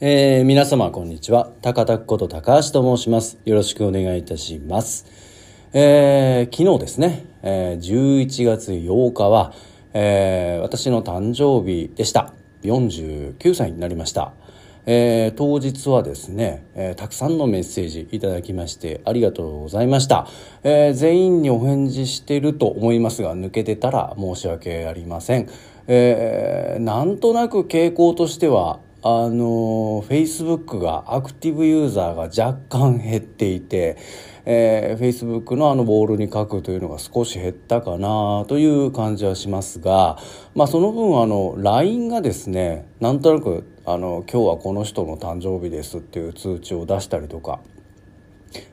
えー、皆様こんにちは。高田こと高橋と申します。よろしくお願いいたします。えー、昨日ですね、えー、11月8日は、えー、私の誕生日でした。49歳になりました。えー、当日はですね、えー、たくさんのメッセージいただきましてありがとうございました、えー、全員にお返事してると思いますが抜けてたら申し訳ありません、え、なんとなく傾向としてはあの Facebook がアクティブユーザーが若干減っていて、えー、Facebook のあのボールに書くというのが少し減ったかなという感じはしますが、まあ、その分あの LINE がですねなんとなくあの今日はこの人の誕生日ですっていう通知を出したりとか。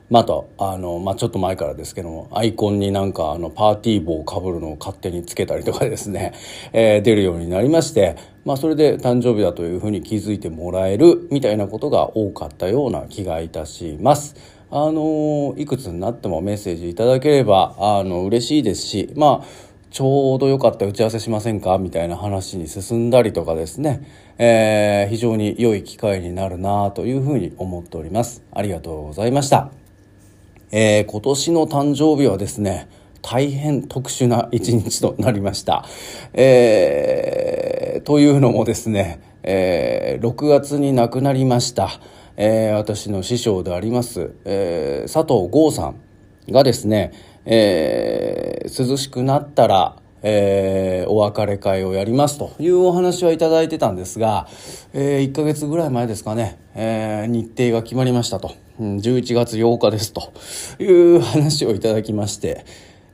まあ、とあの、まあ、ちょっと前からですけどもアイコンになんかあのパーティー帽をかぶるのを勝手につけたりとかですね、えー、出るようになりまして、まあ、それで誕生日だというふうに気づいてもらえるみたいなことが多かったような気がいたします。あのいくつになってもメッセージいただければあの嬉しいですしまあちょうどよかった打ち合わせしませんかみたいな話に進んだりとかですね、えー、非常に良い機会になるなというふうに思っております。ありがとうございました。えー、今年の誕生日はですね、大変特殊な一日となりました。えー、というのもですね、えー、6月に亡くなりました、えー、私の師匠であります、え、佐藤剛さんがですね、え、涼しくなったら、えー、お別れ会をやりますというお話はいただいてたんですが、えー、1ヶ月ぐらい前ですかね、えー、日程が決まりましたと、11月8日ですという話をいただきまして、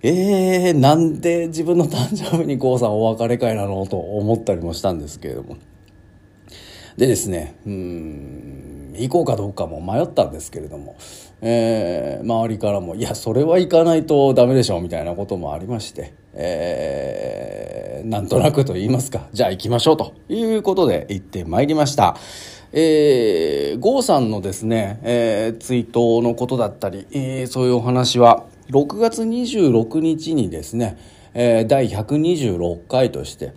えー、なんで自分の誕生日に郷さんお別れ会なのと思ったりもしたんですけれども。でですね、うん、行こうかどうかも迷ったんですけれども、えー、周りからも、いや、それは行かないとダメでしょう、みたいなこともありまして、えー、なんとなくと言いますか、じゃあ行きましょうということで行ってまいりました。えー、郷さんのですね、えー、追悼のことだったり、えー、そういうお話は、6月26日にですね、えー、第126回として、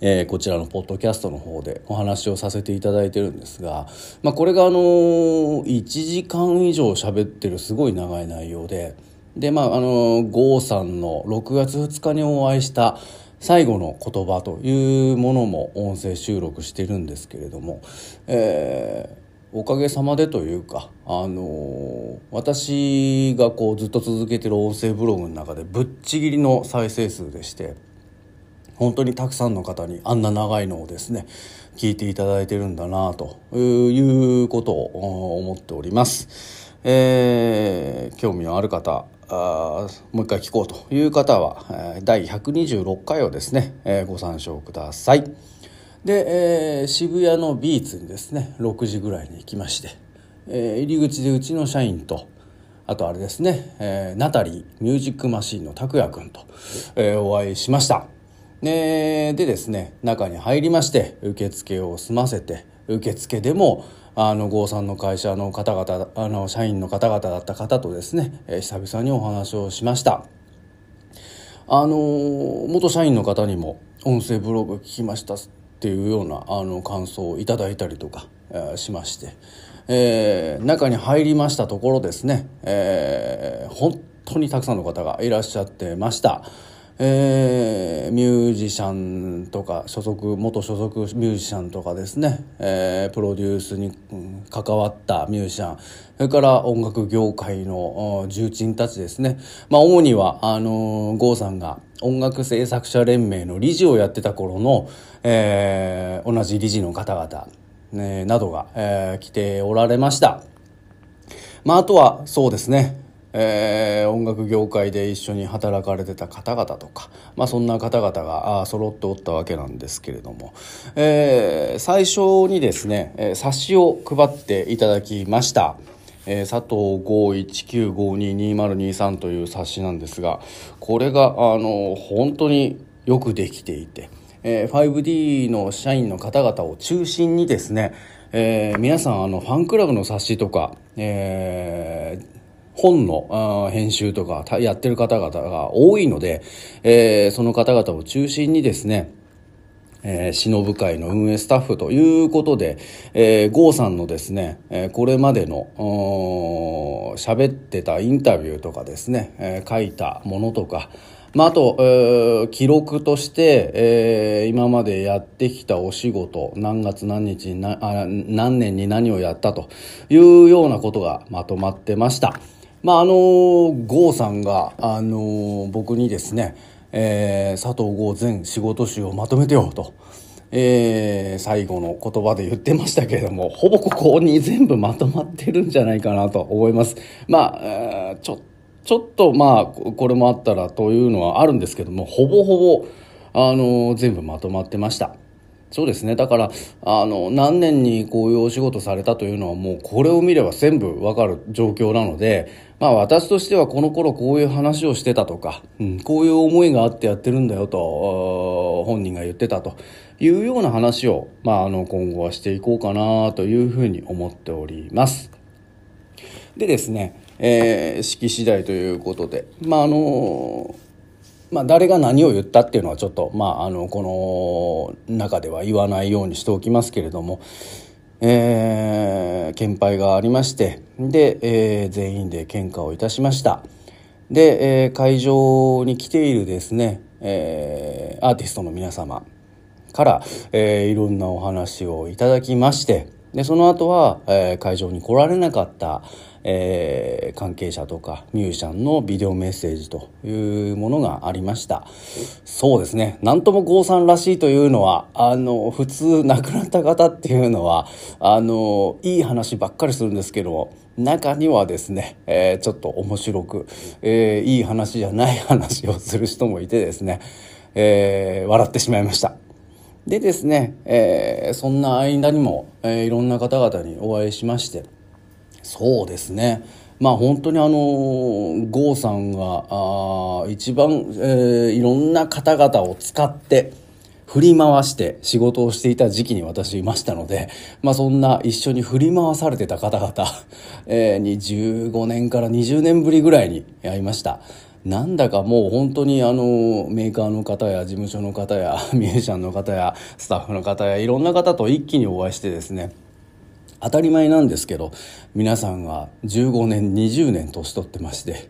えー、こちらのポッドキャストの方でお話をさせていただいてるんですが、まあ、これがあのー、1時間以上喋ってるすごい長い内容ででまああのー、郷さんの6月2日にお会いした最後の言葉というものも音声収録してるんですけれども、えー、おかげさまでというか、あのー、私がこうずっと続けてる音声ブログの中でぶっちぎりの再生数でして。本当にたくさんの方にあんな長いのをですね聞いていただいてるんだなということを思っております。えー、興味のある方あもう一回聞こうという方は、第126回をですね、え、ご参照ください。で、えー、渋谷のビーツにですね6時ぐらいに行きまして、えー、入り口でうちの社員とあとあれですね、えー、ナタリーミュージックマシーンの拓也君と、えー、お会いしました。でですね中に入りまして受付を済ませて受付でもあの郷さんの会社の方々あの社員の方々だった方とですね、え久々にお話をしましたあの元社員の方にも音声ブログ聞きましたっていうようなあの感想をいただいたりとか、えー、しまして、えー、中に入りましたところですね、えー、本当にたくさんの方がいらっしゃってました。えー、ミュージシャンとか所属元所属ミュージシャンとかですね、えー、プロデュースに関わったミュージシャン。それから音楽業界の重鎮たちですね、まあ、主にはあの郷さんが音楽制作者連盟の理事をやってた頃の、えー、同じ理事の方々、ね、などが、えー、来ておられました。まあ、あとはそうですね。えー、音楽業界で一緒に働かれてた方々とか、まあ、そんな方々があ揃っておったわけなんですけれども、えー、最初にですね、冊子を配っていただきました。えー、佐藤519522023という冊子なんですがこれがあの本当によくできていて、えー、5D の社員の方々を中心にですね、えー、皆さんあのファンクラブの冊子とか、えー、本の編集とかやってる方々が多いので、えー、その方々を中心にですね、えー、忍会の運営スタッフということで、えー、郷さんのですね、えー、これまでの喋ってたインタビューとかですね、えー、書いたものとか、まあ、あと、えー、記録として、えー、今までやってきたお仕事、何月何日にな、何年に何をやったというようなことがまとまってました。まあ、あの、郷さんが、あの、僕にですね、えー、佐藤剛全仕事集をまとめてよと、えー、最後の言葉で言ってましたけれどもほぼここに全部まとまってるんじゃないかなと思います。まあ、ちょちょっとまあこれもあったらというのはあるんですけどもほぼほぼあの全部まとまってました。そうですねだからあの何年にこういうお仕事されたというのはもうこれを見れば全部わかる状況なのでまあ私としてはこの頃こういう話をしてたとか、うん、こういう思いがあってやってるんだよと本人が言ってたというような話を、まあ、あの今後はしていこうかなというふうに思っております。でですね、えー、式次第ということで、まああのまあ、誰が何を言ったっていうのはちょっと、まあ、あのこの中では言わないようにしておきますけれども、えー、献杯がありましてで、えー、全員で献花をいたしました。で、えー、会場に来ているですね、えー、アーティストの皆様から、えー、いろんなお話をいただきましてでその後は、えー、会場に来られなかった、えー、関係者とかミュージシャンのビデオメッセージというものがありました。そうですね。何とも郷さんらしいというのはあの普通亡くなった方っていうのはあのいい話ばっかりするんですけど中にはですね、えー、ちょっと面白く、えー、いい話じゃない話をする人もいてですね、えー、笑ってしまいました。でですね、えー、そんな間にも、えー、いろんな方々にお会いしましてそうですねまあ本当にあの郷さんがあ一番、えー、いろんな方々を使って振り回して仕事をしていた時期に私いましたので、まあそんな一緒に振り回されてた方々、えー、に15年から20年ぶりぐらいに会いました。なんだかもう本当にあのメーカーの方や事務所の方や ミュージシャンの方やスタッフの方やいろんな方と一気にお会いしてですね。当たり前なんですけど皆さんが15年20年年取ってまして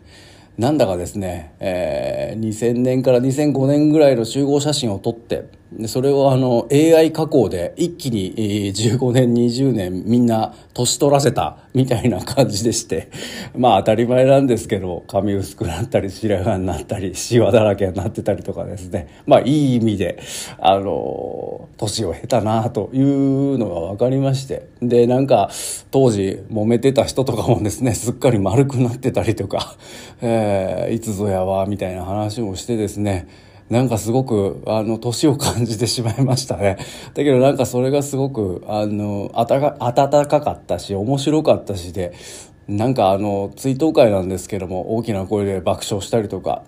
なんだかですね、えー、2000年から2005年ぐらいの集合写真を撮ってでそれをあの AI 加工で一気に15年20年みんな年取らせたみたいな感じでして まあ当たり前なんですけど髪薄くなったり白髪になったりシワだらけになってたりとかですね。まあいい意味であの年を経たなというのが分かりまして。でなんか当時揉めてた人とかもですねすっかり丸くなってたりとか、えー、いつぞやわみたいな話もしてですね。なんかすごく、あの、年を感じてしまいましたね。だけどなんかそれがすごく、あの、あたか、暖かかったし、面白かったしで、なんかあの、追悼会なんですけども、大きな声で爆笑したりとか、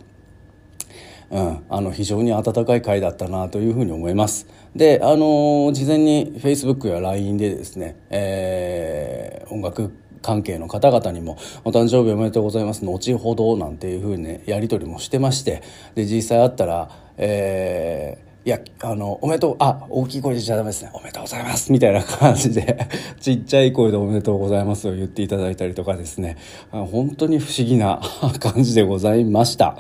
うん、あの非常に温かい回だったなというふうに思います。で、あの事前に Facebook や LINE でですね、えー、音楽関係の方々にも「お誕生日おめでとうございます後ほど」なんていうふうにねやり取りもしてましてで実際あったらえーいや、あの、おめでとう、あ、大きい声で言っちゃダメですね。おめでとうございます。みたいな感じで、ちっちゃい声でおめでとうございますを言っていただいたりとかですね、本当に不思議な 感じでございました。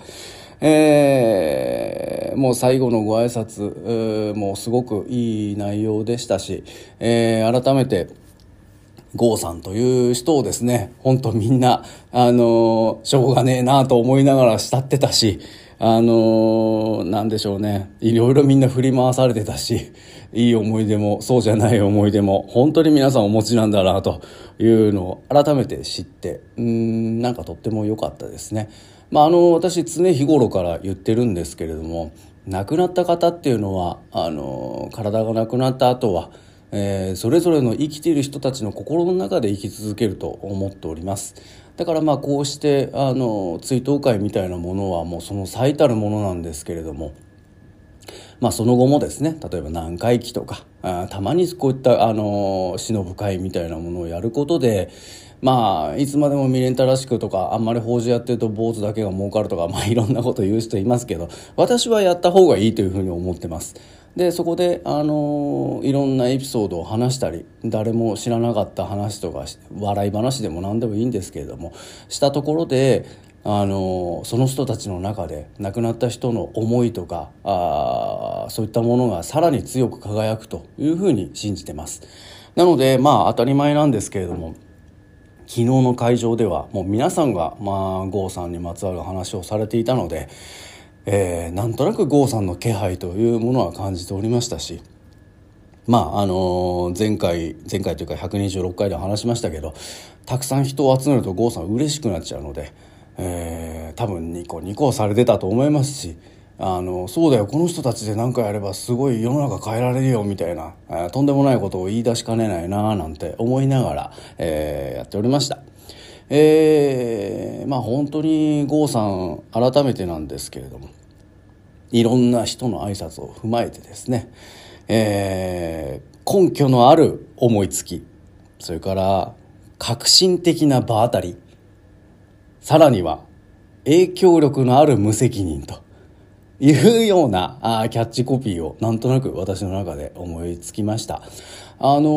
えー、もう最後のご挨拶、えー、もうすごくいい内容でしたし、えー、改めて、郷さんという人をですね、本当みんな、あのしょうがねえなと思いながら慕ってたし、あのなんでしょうね、いろいろみんな振り回されてたし、いい思い出も、そうじゃない思い出も、本当に皆さんお持ちなんだな、というのを改めて知って、うん、なんかとっても良かったですね。まあ、あの、私常日頃から言ってるんですけれども、亡くなった方っていうのは、あの体がなくなった後は、えー、それぞれの生きている人たちの心の中で生き続けると思っておりますだからまあこうしてあの追悼会みたいなものはもうその最たるものなんですけれどもまあその後もですね例えば南海忌とかあたまにこういったあの忍ぶ会みたいなものをやることでまあいつまでも未練たらしくとかあんまり法事やってると坊主だけが儲かるとかまあいろんなこと言う人いますけど私はやった方がいいというふうに思ってます。でそこで、あのいろんなエピソードを話したり誰も知らなかった話とか笑い話でも何でもいいんですけれどもしたところであのその人たちの中で亡くなった人の思いとかあそういったものがさらに強く輝くというふうに信じてます。なのでまあ当たり前なんですけれども昨日の会場ではもう皆さんが、まあ、郷さんにまつわる話をされていたので、えー、なんとなく郷さんの気配というものは感じておりましたしまああのー、前回前回というか126回で話しましたけどたくさん人を集めると郷さん嬉しくなっちゃうので、えー、多分ニコニコされてたと思いますしあのそうだよこの人たちで何かやればすごい世の中変えられるよみたいな、えー、とんでもないことを言い出しかねないななんて思いながら、えー、やっておりました。えー、まあ本当に郷さん改めてなんですけれどもいろんな人の挨拶を踏まえてですね、えー、根拠のある思いつきそれから革新的な場当たりさらには影響力のある無責任というようなあキャッチコピーをなんとなく私の中で思いつきました。あの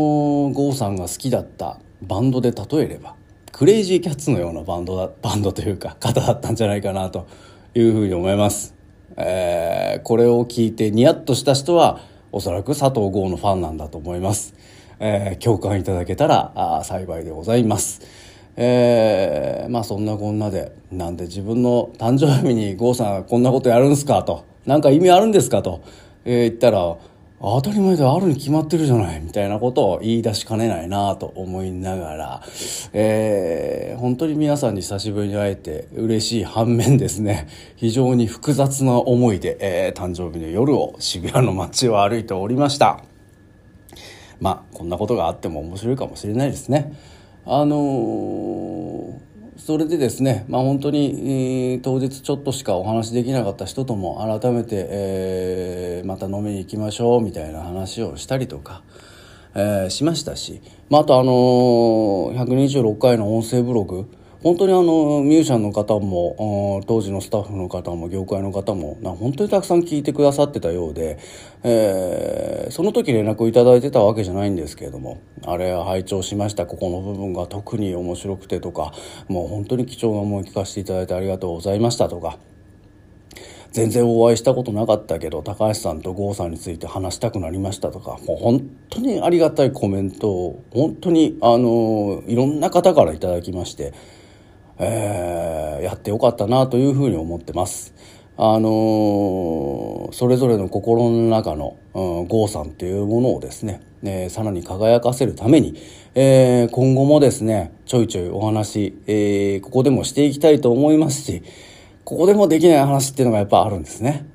ー、郷さんが好きだったバンドで例えればクレイジーキャッツのようなバンドだバンドというか方だったんじゃないかなというふうに思います、えー、これを聞いてニヤッとした人はおそらく佐藤剛のファンなんだと思います、えー、共感いただけたら幸いでございます。えー、まあそんなこんなでなんで自分の誕生日に郷さんこんなことやるんすかとなんか意味あるんですかと、えー、言ったら当たり前であるに決まってるじゃないみたいなことを言い出しかねないなと思いながら、えー、本当に皆さんに久しぶりに会えて嬉しい反面ですね非常に複雑な思いで、えー、誕生日の夜を渋谷の街を歩いておりました。まあこんなことがあっても面白いかもしれないですね。あのー、それでですね、まあ、本当に、えー、当日ちょっとしかお話できなかった人とも改めて、えー、また飲みに行きましょうみたいな話をしたりとか、えー、しましたし、まあ、あとあのー、126回の音声ブログ本当にあのミュージシャンの方も当時のスタッフの方も業界の方もな本当にたくさん聞いてくださってたようで、えー、その時連絡を頂いてたわけじゃないんですけれどもあれは拝聴しました。ここの部分が特に面白くてとかもう本当に貴重な思い聞かせていただいてありがとうございましたとか。全然お会いしたことなかったけど高橋さんと郷さんについて話したくなりましたとか。もう本当にありがたいコメントを本当にあのいろんな方からいただきましてえー、やってよかったなというふうに思ってます。あのー、それぞれの心の中の、うん、郷さんっていうものをですね、え、さらに輝かせるために、えー、今後もですね、ちょいちょいお話、えー、ここでもしていきたいと思いますし、ここでもできない話っていうのがやっぱあるんですね。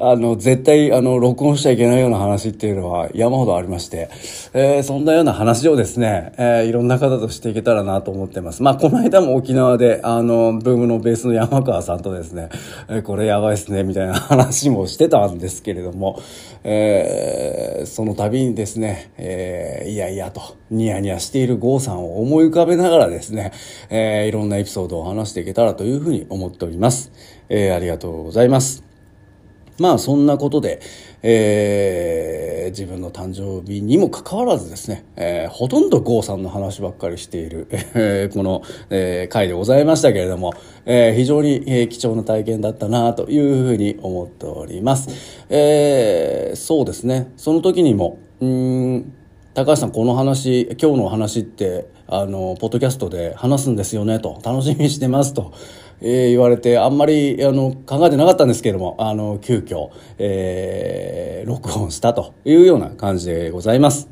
あの、絶対、あの、録音しちゃいけないような話っていうのは山ほどありまして、えー、そんなような話をですね、えー、いろんな方としていけたらなと思ってます。まあ、この間も沖縄で、あの、ブームのベースの山川さんとですね、えー、これやばいっすね、みたいな話もしてたんですけれども、えー、その度にですね、えー、いやいやと、ニヤニヤしている郷さんを思い浮かべながらですね、えー、いろんなエピソードを話していけたらというふうに思っております。えー、ありがとうございます。まあそんなことで、えー、自分の誕生日にもかかわらずですね、えー、ほとんど郷さんの話ばっかりしている、えー、この、えー、回でございましたけれども、えー、非常に、えー、貴重な体験だったなというふうに思っております。えー、そうですね、その時にも、うん高橋さんこの話今日の話ってあのポッドキャストで話すんですよねと楽しみにしてますとえー、言われて、あんまり、あの、考えてなかったんですけれども、あの、急遽、えー、録音したというような感じでございます。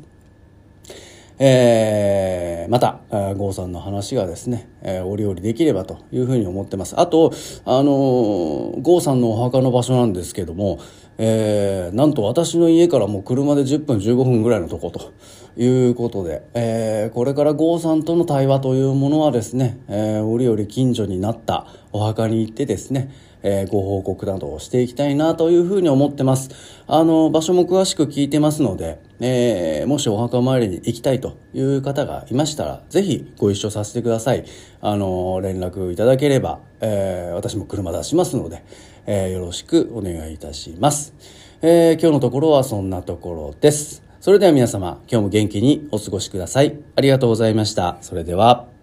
えー、また、郷さんの話がですね、えー、お料理できればというふうに思ってます。あと、あのー、郷さんのお墓の場所なんですけども、えー、なんと私の家からもう車で10分15分ぐらいのとこということで、えー、これから郷さんとの対話というものはですね、えー、折々近所になったお墓に行ってですね、えー、ご報告などをしていきたいなというふうに思ってます。あの、場所も詳しく聞いてますので、えー、もしお墓参りに行きたいという方がいましたら、ぜひご一緒させてください。あの、連絡いただければ、えー、私も車出しますので、えー、よろしくお願いいたします。えー、今日のところはそんなところです。それでは皆様、今日も元気にお過ごしください。ありがとうございました。それでは。